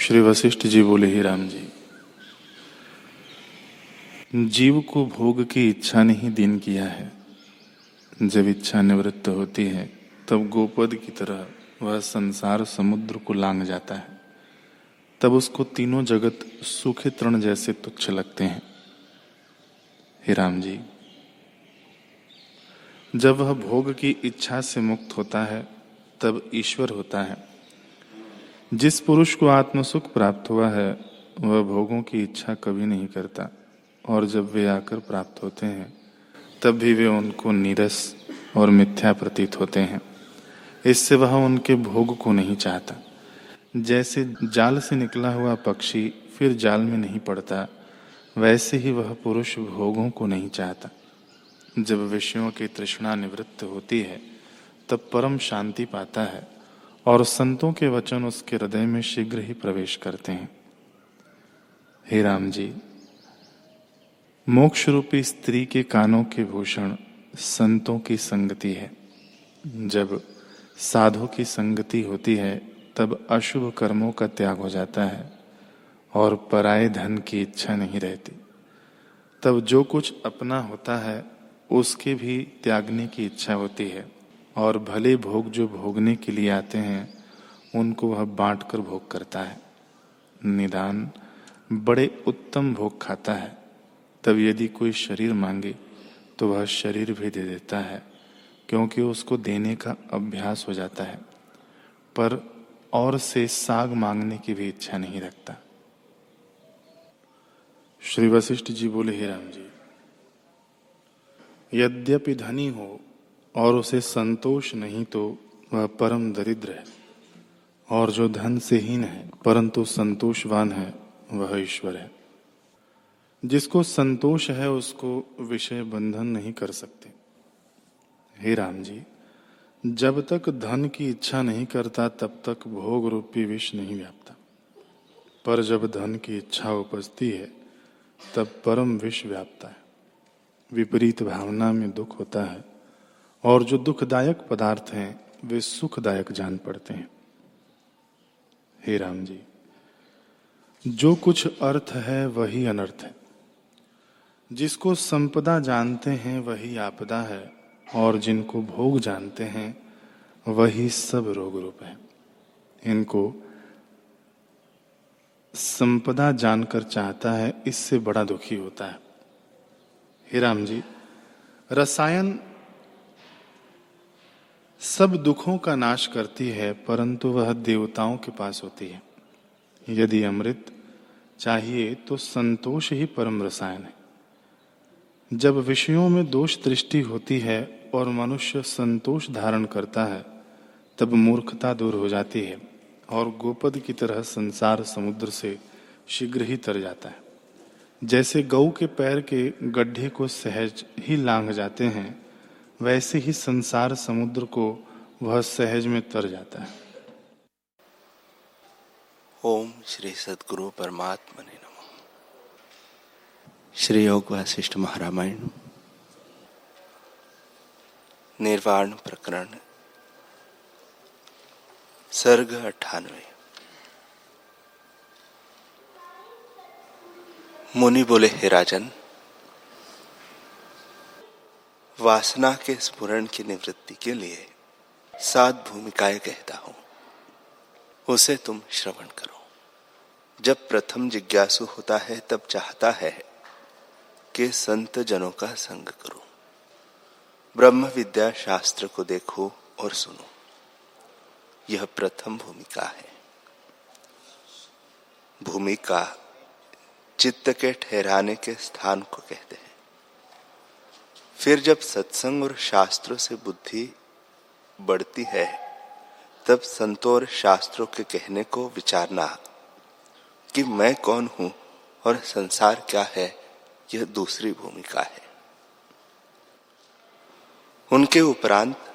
श्री वशिष्ठ जी बोले, ही राम जी, जीव को भोग की इच्छा ने ही दिन किया है। जब इच्छा निवृत्त होती है, तब गोपद की तरह वह संसार समुद्र को लांग जाता है। तब उसको तीनों जगत सूखे तृण जैसे तुच्छ लगते हैं। हे राम जी, जब वह भोग की इच्छा से मुक्त होता है, तब ईश्वर होता है। जिस पुरुष को आत्मसुख प्राप्त हुआ है, वह भोगों की इच्छा कभी नहीं करता। और जब वे आकर प्राप्त होते हैं, तब भी वे उनको नीरस और मिथ्या प्रतीत होते हैं। इससे वह उनके भोग को नहीं चाहता। जैसे जाल से निकला हुआ पक्षी फिर जाल में नहीं पड़ता, वैसे ही वह पुरुष भोगों को नहीं चाहता। जब विषयों की तृष्णा निवृत्त होती है, तब परम शांति पाता है। और संतों के वचन उसके हृदय में शीघ्र ही प्रवेश करते हैं। हे राम जी मोक्ष रूपी स्त्री के कानों के भूषण संतों की संगति है। जब साधु की संगति होती है, तब अशुभ कर्मों का त्याग हो जाता है और पराये धन की इच्छा नहीं रहती। तब जो कुछ अपना होता है, उसके भी त्यागने की इच्छा होती है। और भले भोग जो भोगने के लिए आते हैं, उनको वह बांट कर भोग करता है। निदान बड़े उत्तम भोग खाता है। तब यदि कोई शरीर मांगे तो वह शरीर भी दे देता है, क्योंकि उसको देने का अभ्यास हो जाता है। पर और से साग मांगने की भी इच्छा नहीं रखता। श्री वशिष्ठ जी बोले, हे राम जी, यद्यपि धनी हो और उसे संतोष नहीं तो वह परम दरिद्र है। और जो धन से हीन है, परंतु संतोषवान है, वह ईश्वर है। जिसको संतोष है, उसको विषय बंधन नहीं कर सकते। हे राम जी जब तक धन की इच्छा नहीं करता, तब तक भोग रूपी विष नहीं व्यापता। पर जब धन की इच्छा उपजती है, तब परम विष व्यापता है। विपरीत भावना में दुख होता है और जो दुखदायक पदार्थ हैं, वे सुखदायक जान पड़ते हैं। हे राम जी, जो कुछ अर्थ है वही अनर्थ है। जिसको संपदा जानते हैं, वही आपदा है, और जिनको भोग जानते हैं, वही सब रोग रूप है। इनको संपदा जानकर चाहता है, इससे बड़ा दुखी होता है। हे राम जी, रसायन सब दुखों का नाश करती है, परंतु वह देवताओं के पास होती है। यदि अमृत चाहिए तो संतोष ही परम रसायन है। जब विषयों में दोष दृष्टि होती है और मनुष्य संतोष धारण करता है, तब मूर्खता दूर हो जाती है और गोपद की तरह संसार समुद्र से शीघ्र ही तर जाता है। जैसे गऊ के पैर के गड्ढे को सहज ही लांग जाते हैं वैसे ही संसार समुद्र को वह सहज में तर जाता है। ओम श्री सदगुरु परमात्मा ने नमो। श्री योग वशिष्ठ महारामायण। निर्वाण प्रकरण। सर्ग अठानवे। मुनि बोले, हे राजन वासना के स्पुरण की निवृत्ति के लिए सात भूमिकाएँ कहता हूँ। उसे तुम श्रवण करो। जब प्रथम जिज्ञासु होता है, तब चाहता है कि संत जनों का संग करो। ब्रह्म विद्या शास्त्र को देखो और सुनो। यह प्रथम भूमिका है। भूमिका चित्त के ठहराने के स्थान को कहते हैं। फिर जब सत्संग और शास्त्रों से बुद्धि बढ़ती है, तब संतों और शास्त्रों के कहने को विचारना कि मैं कौन हूँ और संसार क्या है, यह दूसरी भूमिका है। उनके उपरांत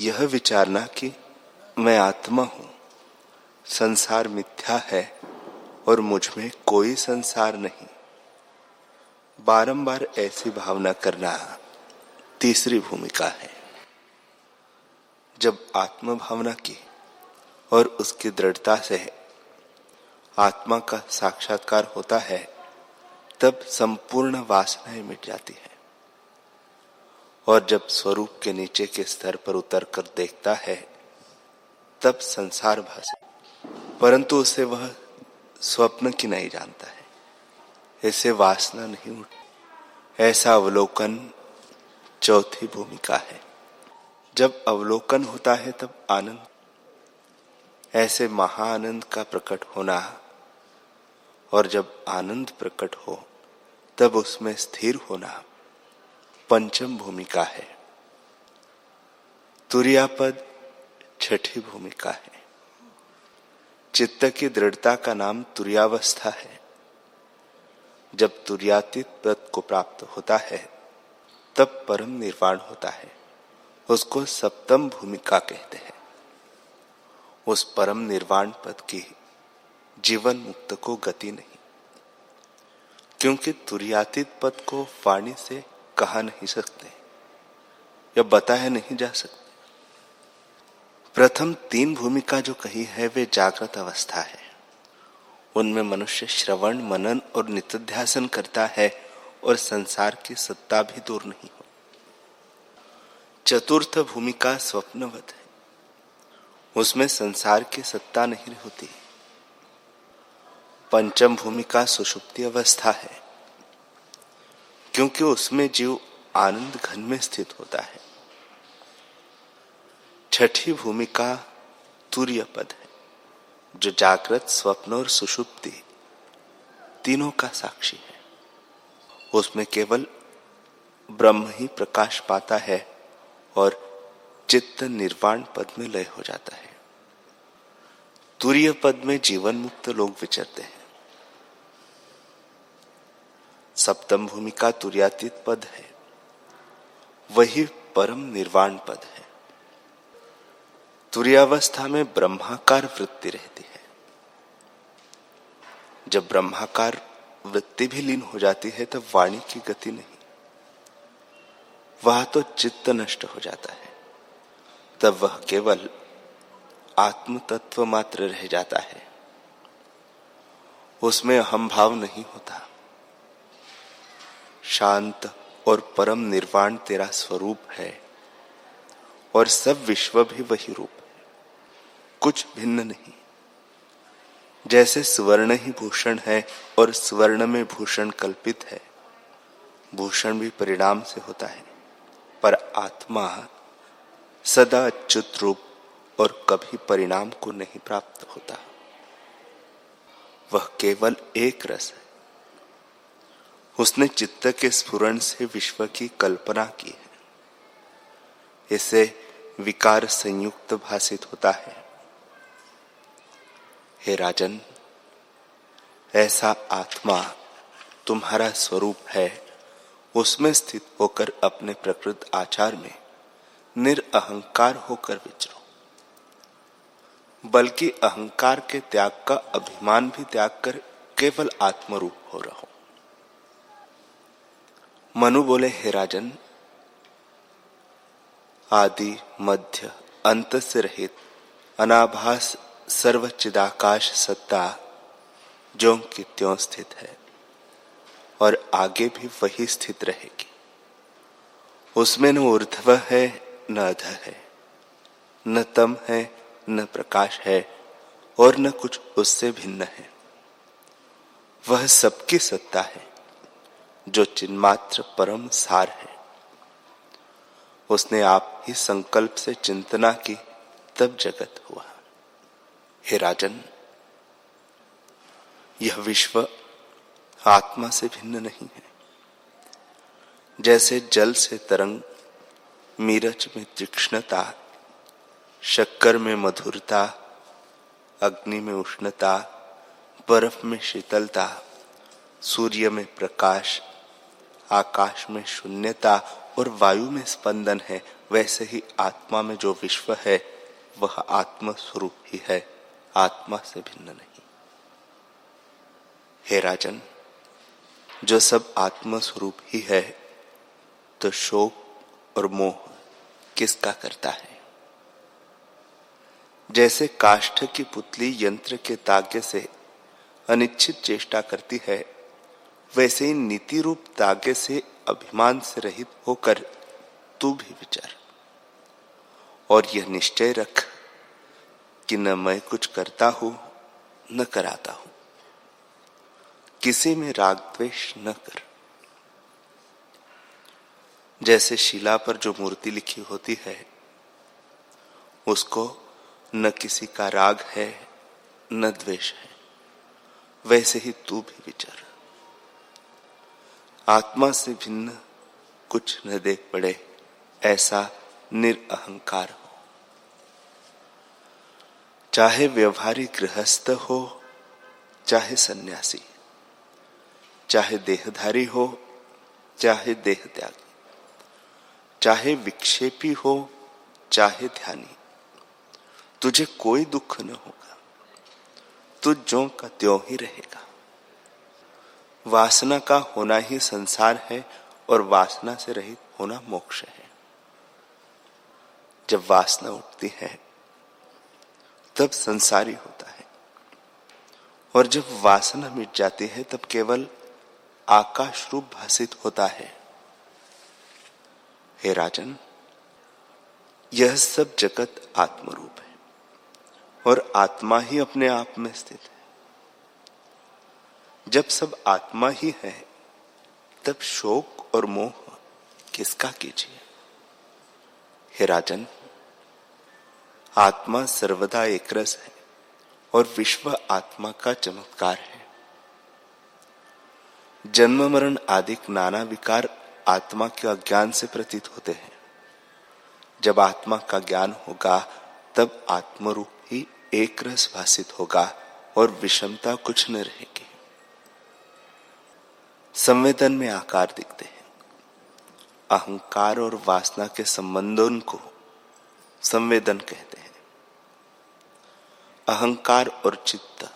यह विचारना कि मैं आत्मा हूँ, संसार मिथ्या है और मुझमें कोई संसार नहीं। बारंबार ऐसी भावना करना तीसरी भूमिका है। जब आत्म भावना की और उसकी दृढ़ता से आत्मा का साक्षात्कार होता है, तब संपूर्ण वासनाएँ मिट जाती है। और जब स्वरूप के नीचे के स्तर पर उतर कर देखता है, तब संसार भाषा, परंतु उसे वह स्वप्न की नहीं जानता है। ऐसे वासना नहीं उठ ऐसा अवलोकन चौथी भूमिका है। जब अवलोकन होता है तब आनंद। ऐसे महाआनंद का प्रकट होना और जब आनंद प्रकट हो, तब उसमें स्थिर होना पंचम भूमिका है। तुरियापद छठी भूमिका है। चित्त की दृढ़ता का नाम तुरियावस्था है। जब तुरियातीत पद को प्राप्त होता है, तब परम निर्वाण होता है। उसको सप्तम भूमिका कहते हैं। उस परम निर्वाण पद की जीवन मुक्त को गति नहीं, क्योंकि तुरियातीत पद को वाणी से कहा नहीं सकते या बताया नहीं जा सकते। प्रथम तीन भूमिका जो कही है, वे जागृत अवस्था है। उनमें मनुष्य श्रवण, मनन और नित्यासन करता है और संसार की सत्ता भी दूर नहीं हो। चतुर्थ भूमिका स्वप्नवत है। उसमें संसार की सत्ता नहीं होती पंचम भूमिका सुषुप्ति अवस्था है, क्योंकि उसमें जीव आनंद घन में स्थित होता है। छठी भूमिका तुर्य पद है। जो जागृत, स्वप्न और सुषुप्ति तीनों का साक्षी है। उसमें केवल ब्रह्म ही प्रकाश पाता है और चित्त निर्वाण पद में लय हो जाता है। तुरीय पद में जीवन मुक्त लोग विचरते हैं। सप्तम भूमिका तुर्यातीत पद है। वही परम निर्वाण पद है। तुरियावस्था में ब्रह्माकार वृत्ति रहती है। जब ब्रह्माकार वृत्ति भी लीन हो जाती है, तब वाणी की गति नहीं। वह तो चित्त नष्ट हो जाता है। तब वह केवल आत्म तत्व मात्र रह जाता है। उसमें हम भाव नहीं होता। शांत और परम निर्वाण तेरा स्वरूप है, और सब विश्व भी वही रूप कुछ भिन्न नहीं। जैसे स्वर्ण ही भूषण है और स्वर्ण में भूषण कल्पित है, भूषण भी परिणाम से होता है, पर आत्मा सदा अच्युत रूप और कभी परिणाम को नहीं प्राप्त होता। वह केवल एक रस है। उसने चित्त के स्फुरण से विश्व की कल्पना की है। इसे विकार संयुक्त भाषित होता है। हे राजन, ऐसा आत्मा तुम्हारा स्वरूप है, उसमें स्थित होकर अपने प्रकृत आचार में निरअहकार होकर विचरो। बल्कि अहंकार के त्याग का अभिमान भी त्याग कर केवल आत्मरूप हो रहो। मनु बोले, हे राजन, आदि, मध्य, अंत से रहित, अनाभास सर्वचिदाकाश सत्ता जो की त्यों स्थित है और आगे भी वही स्थित रहेगी। उसमें न ऊर्ध्व है, न अध है, न तम है, न प्रकाश है और न कुछ उससे भिन्न है। वह सबकी सत्ता है, जो चिन्मात्र परम सार है। उसने आप ही संकल्प से चिंतना की, तब जगत हुआ। हे राजन, यह विश्व आत्मा से भिन्न नहीं है। जैसे जल से तरंग मीरच में तीक्ष्णता, शक्कर में मधुरता, अग्नि में उष्णता, बर्फ़ में शीतलता, सूर्य में प्रकाश, आकाश में शून्यता और वायु में स्पंदन है, वैसे ही आत्मा में जो विश्व है, वह आत्म स्वरूप ही है। आत्मा से भिन्न नहीं। हे राजन, जो सब आत्म स्वरूप ही है तो शोक और मोह किसका करता है? जैसे काष्ठ की पुतली यंत्र के तागे से अनिश्चित चेष्टा करती है, वैसे ही नीति रूप तागे से अभिमान से रहित होकर तू भी विचार। और यह निश्चय रख कि न मैं कुछ करता हूँ, न कराता हूँ। किसी में राग द्वेष न कर। जैसे शिला पर जो मूर्ति लिखी होती है, उसको न किसी का राग है, न द्वेष है। वैसे ही तू भी विचार। आत्मा से भिन्न कुछ न देख पड़े, ऐसा निरअहकार हो चाहे व्यवहारिक गृहस्थ हो, चाहे सन्यासी, चाहे देहधारी हो, चाहे देह त्यागी चाहे विक्षेपी हो, चाहे ध्यानी, तुझे कोई दुख न होगा तू जो का त्यों ही रहेगा। वासना का होना ही संसार है और वासना से रहित होना मोक्ष है। जब वासना उठती है तब संसारी होता है। और जब वासना मिट जाती है, तब केवल आकाश रूप भाषित होता है। हे राजन, यह सब जगत आत्मरूप है और आत्मा ही अपने आप में स्थित है। जब सब आत्मा ही है, तब शोक और मोह किसका कीजिए? हे राजन आत्मा सर्वदा एक रस है और विश्व आत्मा का चमत्कार है। जन्म, मरण आदि नाना विकार आत्मा के अज्ञान से प्रतीत होते हैं। जब आत्मा का ज्ञान होगा, तब आत्मरूप ही एक रस भाषित होगा और विषमता कुछ न रहेगी। संवेदन में आकार दिखते हैं। अहंकार और वासना के संबंधों को संवेदन कहते हैं। अहंकार और चित्त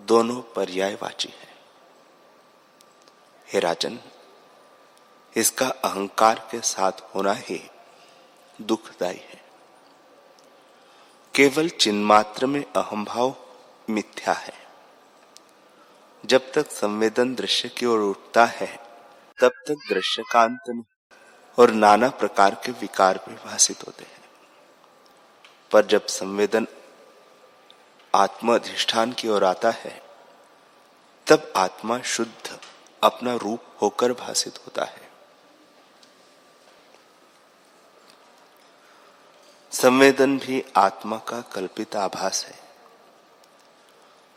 दोनों पर्यायवाची है। हे राजन, इसका अहंकार के साथ होना ही दुखदायी है। केवल चिन्मात्र में अहम भाव मिथ्या है। जब तक संवेदन दृश्य की ओर उठता है, तब तक दृश्य का अंत और नाना प्रकार के विकार भी भाषित होते हैं। पर जब संवेदन आत्म अधिष्ठान की ओर आता है, तब आत्मा शुद्ध अपना रूप होकर भाषित होता है। संवेदन भी आत्मा का कल्पित आभास है।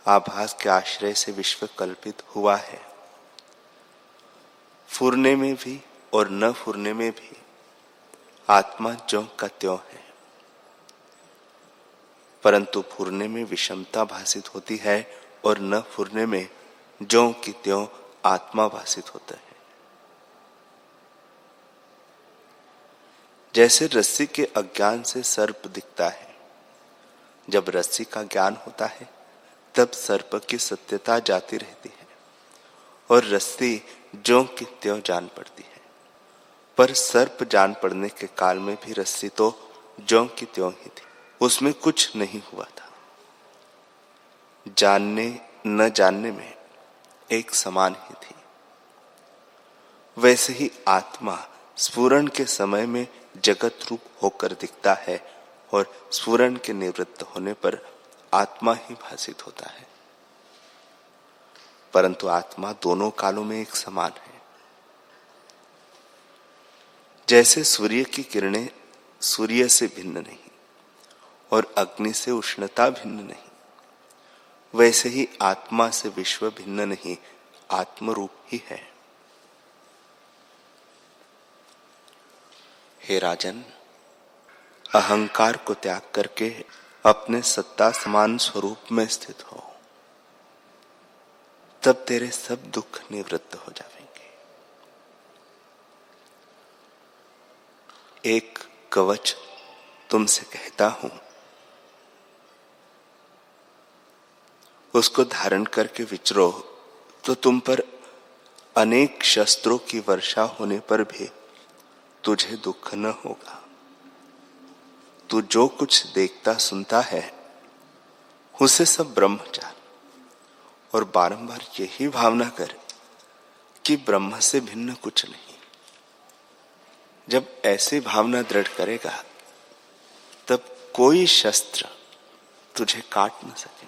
आभास के आश्रय से विश्व कल्पित हुआ है। फुरने में भी और न फुरने में भी आत्मा जो का त्यों है। परंतु फुरने में विषमता भाषित होती है और न फुरने में जो की त्यों आत्मा भाषित होता है। जैसे रस्सी के अज्ञान से सर्प दिखता है। जब रस्सी का ज्ञान होता है, तब सर्प की सत्यता जाती रहती है और रस्सी जो की त्यों जान पड़ती है। पर सर्प जान पड़ने के काल में भी रस्सी तो जो की त्यों ही थी। उसमें कुछ नहीं हुआ था। जानने, न जानने में एक समान ही थी। वैसे ही आत्मा स्फुरन के समय में जगत रूप होकर दिखता है और स्फुरन के निवृत्त होने पर आत्मा ही भाषित होता है। परंतु आत्मा दोनों कालों में एक समान है। जैसे सूर्य की किरणें सूर्य से भिन्न नहीं और अग्नि से उष्णता भिन्न नहीं। वैसे ही आत्मा से विश्व भिन्न नहीं, आत्मरूप ही है। हे राजन, अहंकार को त्याग करके अपने सत्ता समान स्वरूप में स्थित हो। तब तेरे सब दुख निवृत्त हो जाएँगे। एक कवच तुमसे कहता हूँ। उसको धारण करके विचरो तो तुम पर अनेक शस्त्रों की वर्षा होने पर भी तुझे दुख न होगा। तू जो कुछ देखता सुनता है, उसे सब ब्रह्म जान। और बारंबार यही भावना कर कि ब्रह्म से भिन्न कुछ नहीं। जब ऐसी भावना दृढ़ करेगा, तब कोई शस्त्र तुझे काट न सकेगा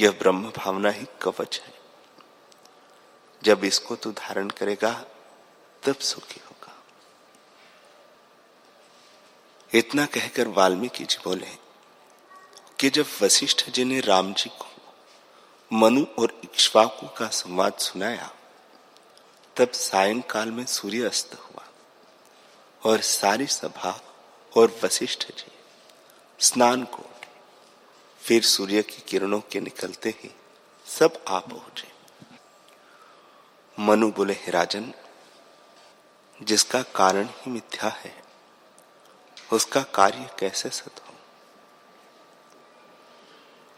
यह ब्रह्म भावना ही कवच है। जब इसको तू धारण करेगा, तब सुखी होगा। इतना कहकर वाल्मीकि जी बोले कि जब वशिष्ठ जी ने राम जी को मनु और इक्ष्वाकु का संवाद सुनाया, तब सायंकाल में सूर्य अस्त हुआ और सारी सभा और वशिष्ठ जी स्नान को फिर सूर्य की किरणों के निकलते ही सब आ पहुँचे। मनु बोले, हे राजन, जिसका कारण ही मिथ्या है, उसका कार्य कैसे सत हो?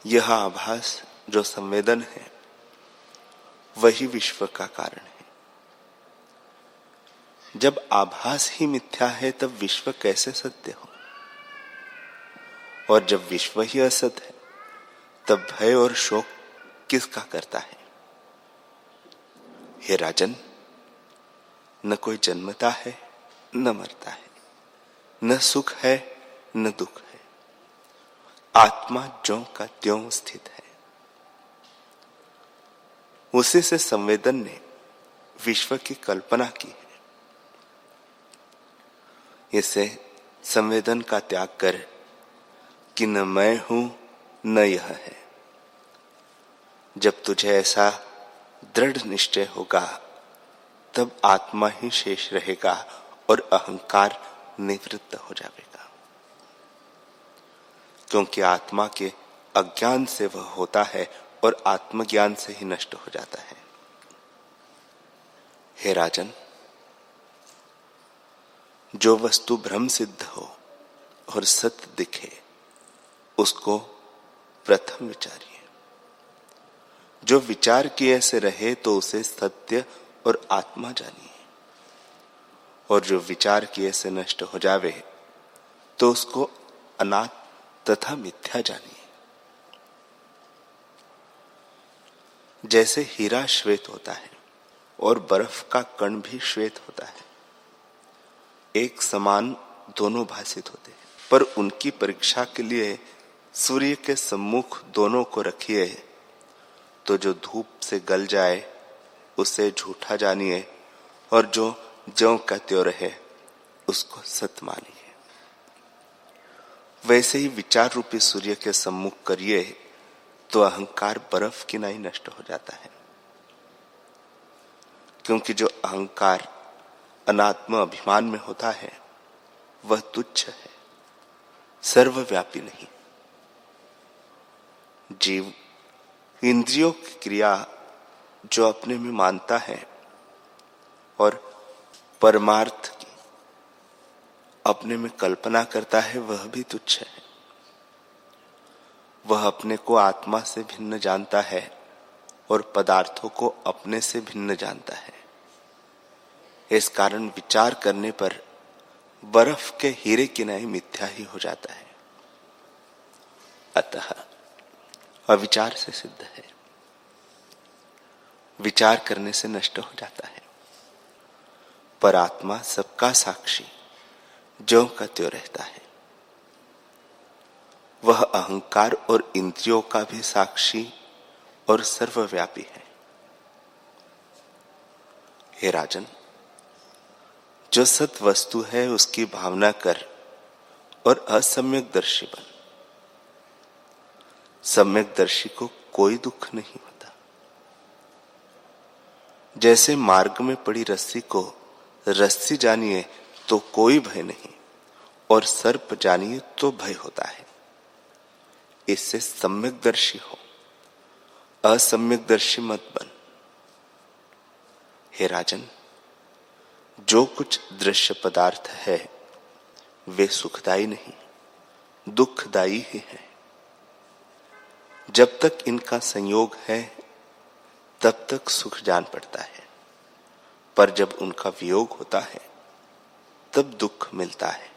यह आभास जो संवेदन है, वही विश्व का कारण है। जब आभास ही मिथ्या है, तब विश्व कैसे सत्य हो? और जब विश्व ही असत है तब भय और शोक किसका करता है? हे राजन, न कोई जन्मता है, न मरता है। न सुख है, न दुख है। आत्मा ज्यो का त्यों स्थित है। उसी से संवेदन ने विश्व की कल्पना की है। इसे संवेदन का त्याग कर कि न मैं हूँ न यह है। जब तुझे ऐसा दृढ़ निश्चय होगा, तब आत्मा ही शेष रहेगा और अहंकार निवृत्त हो जाएगा। क्योंकि आत्मा के अज्ञान से वह होता है और आत्मज्ञान से ही नष्ट हो जाता है। हे राजन, जो वस्तु भ्रम सिद्ध हो और सत्य दिखे, उसको प्रथम विचारिए जो विचार किए से रहे तो उसे सत्य और आत्मा जानिए। और जो विचार किए से नष्ट हो जावे तो उसको अनाथ तथा मिथ्या जानिए। जैसे हीरा श्वेत होता है और बर्फ़ का कण भी श्वेत होता है। एक समान दोनों भाषित होते हैं, पर उनकी परीक्षा के लिए सूर्य के सम्मुख दोनों को रखिए। तो जो धूप से गल जाए, उसे झूठा जानिए, और जो ज्यो का त्यो रहे, उसको सत मानिए। वैसे ही विचार रूपी सूर्य के सम्मुख करिए तो अहंकार बर्फ़ की नहीं नष्ट हो जाता है। क्योंकि जो अहंकार अनात्म अभिमान में होता है, वह तुच्छ है, सर्वव्यापी नहीं। जीव, इंद्रियों की क्रिया जो अपने में मानता है और परमार्थ की अपने में कल्पना करता है, वह भी तुच्छ है। वह अपने को आत्मा से भिन्न जानता है और पदार्थों को अपने से भिन्न जानता है। इस कारण विचार करने पर बर्फ़ के हीरे की नहीं मिथ्या ही हो जाता है। अतः अविचार से सिद्ध है। विचार करने से नष्ट हो जाता है। पर आत्मा सबका साक्षी जो का त्यो रहता है। वह अहंकार और इंद्रियों का भी साक्षी और सर्वव्यापी है। हे राजन, जो सत वस्तु है, उसकी भावना कर और असम्यक दर्शी बन। सम्यक दर्शी को कोई दुख नहीं होता। जैसे मार्ग में पड़ी रस्सी को रस्सी जानिए तो कोई भय नहीं, और सर्प जानिए तो भय होता है। इससे सम्यक दर्शी हो, असम्यक दर्शी मत बन। हे राजन, जो कुछ दृश्य पदार्थ है, वे सुखदाई नहीं, दुखदाई ही है। जब तक इनका संयोग है, तब तक सुख जान पड़ता है। पर जब उनका वियोग होता है, तब दुख मिलता है।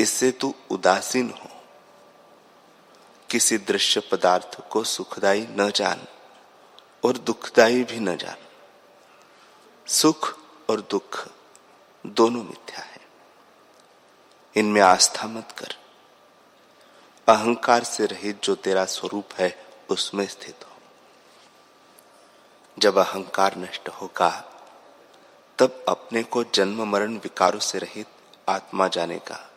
इससे तू उदासीन हो। किसी दृश्य पदार्थ को सुखदाई न जान और दुखदाई भी न जान। सुख और दुख दोनों मिथ्या है। इनमें आस्था मत कर। अहंकार से रहित जो तेरा स्वरूप है, उसमें स्थित हो। जब अहंकार नष्ट होगा, तब अपने को जन्म मरण विकारों से रहित आत्मा जानेगा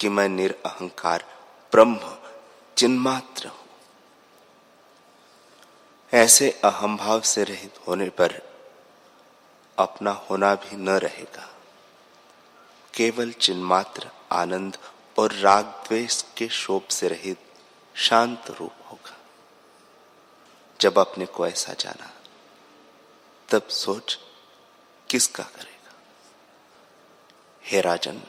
कि मैं निरअहकार, ब्रह्म, चिन्मात्र हूँ। ऐसे अहम भाव से रहित होने पर अपना होना भी न रहेगा। केवल चिन्मात्र आनंद और राग द्वेष के शोभ से रहित शांत रूप होगा। जब अपने को ऐसा जाना, तब सोच किसका करेगा? हे राजन,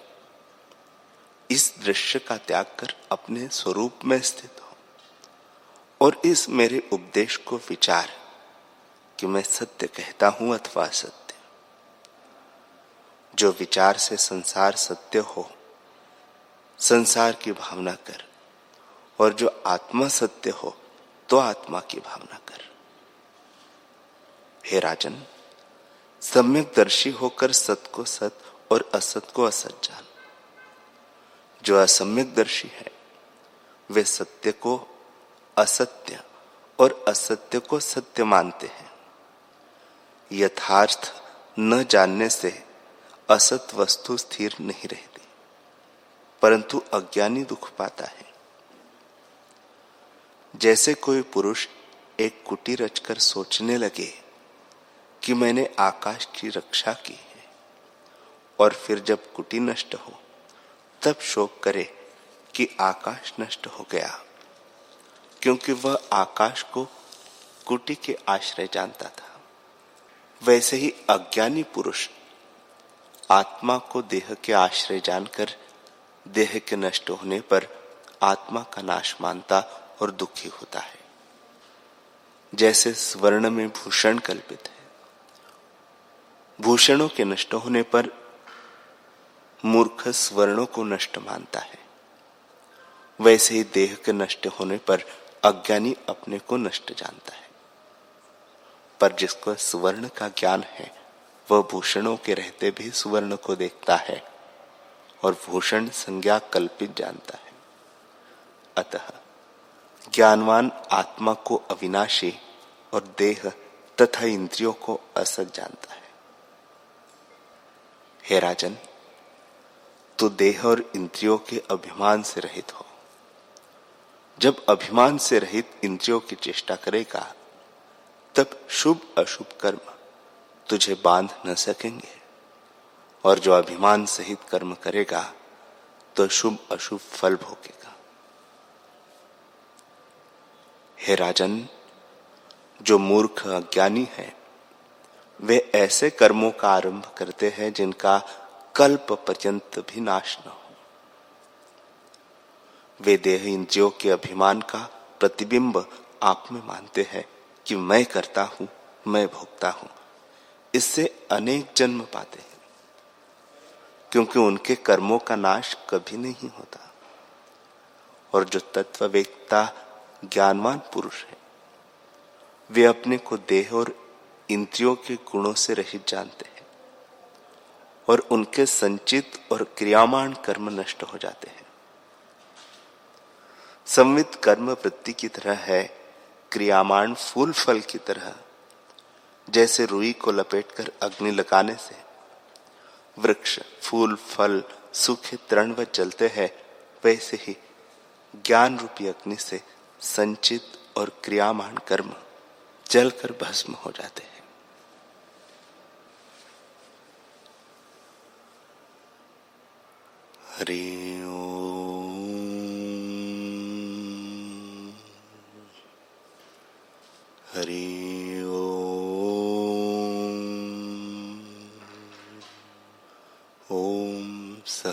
इस दृश्य का त्याग कर अपने स्वरूप में स्थित हो और इस मेरे उपदेश को विचार कि मैं सत्य कहता हूँ अथवा सत्य जो विचार से संसार सत्य हो संसार की भावना कर। और जो आत्मा सत्य हो तो आत्मा की भावना कर। हे राजन सम्यक दर्शी होकर सत को सत और असत को असत जान। जो असम्यक दर्शी है, वे सत्य को असत्य और असत्य को सत्य मानते हैं। यथार्थ न जानने से असत वस्तु स्थिर नहीं रहती परंतु अज्ञानी दुख पाता है। जैसे कोई पुरुष एक कुटी रचकर सोचने लगे कि मैंने आकाश की रक्षा की है, और फिर जब कुटी नष्ट हो, तब शोक करे कि आकाश नष्ट हो गया, क्योंकि वह आकाश को कुटी के आश्रय जानता था। वैसे ही अज्ञानी पुरुष आत्मा को देह के आश्रय जानकर देह के नष्ट होने पर आत्मा का नाश मानता और दुखी होता है। जैसे स्वर्ण में भूषण कल्पित है। भूषणों के नष्ट होने पर मूर्ख स्वर्णों को नष्ट मानता है। वैसे ही देह के नष्ट होने पर अज्ञानी अपने को नष्ट जानता है। पर जिसको स्वर्ण का ज्ञान है, वह भूषणों के रहते भी सुवर्ण को देखता है। और भूषण संज्ञा कल्पित जानता है। अतः ज्ञानवान आत्मा को अविनाशी और देह तथा इंद्रियों को असत जानता है। हे राजन तो देह और इंद्रियों के अभिमान से रहित हो। जब अभिमान से रहित इंद्रियों की चेष्टा करेगा, तब शुभ अशुभ कर्म तुझे बाँध न सकेंगे। और जो अभिमान सहित कर्म करेगा तो शुभ अशुभ फल भोगेगा। हे राजन, जो मूर्ख अज्ञानी है, वे ऐसे कर्मों का आरंभ करते हैं जिनका कल्प पर्यंत भी नाश न हो। वे देह इंद्रियों के अभिमान का प्रतिबिंब आप में मानते हैं कि मैं करता हूँ, मैं भोगता हूँ, इससे अनेक जन्म पाते हैं। क्योंकि उनके कर्मों का नाश कभी नहीं होता। और जो तत्ववेकता ज्ञानवान पुरुष है, वे अपने को देह और इंद्रियों के गुणों से रहित जानते हैं और उनके संचित और क्रियामान कर्म नष्ट हो जाते हैं। संवित कर्म वृत्ति की तरह है क्रियामान फूल फल की तरह, जैसे रुई को लपेटकर अग्नि लगाने से वृक्ष, फूल, फल, सूखे तृण व जलते हैं, वैसे ही ज्ञान रूपी अग्नि से संचित और क्रियामान कर्म जलकर भस्म हो जाते हैं। हरि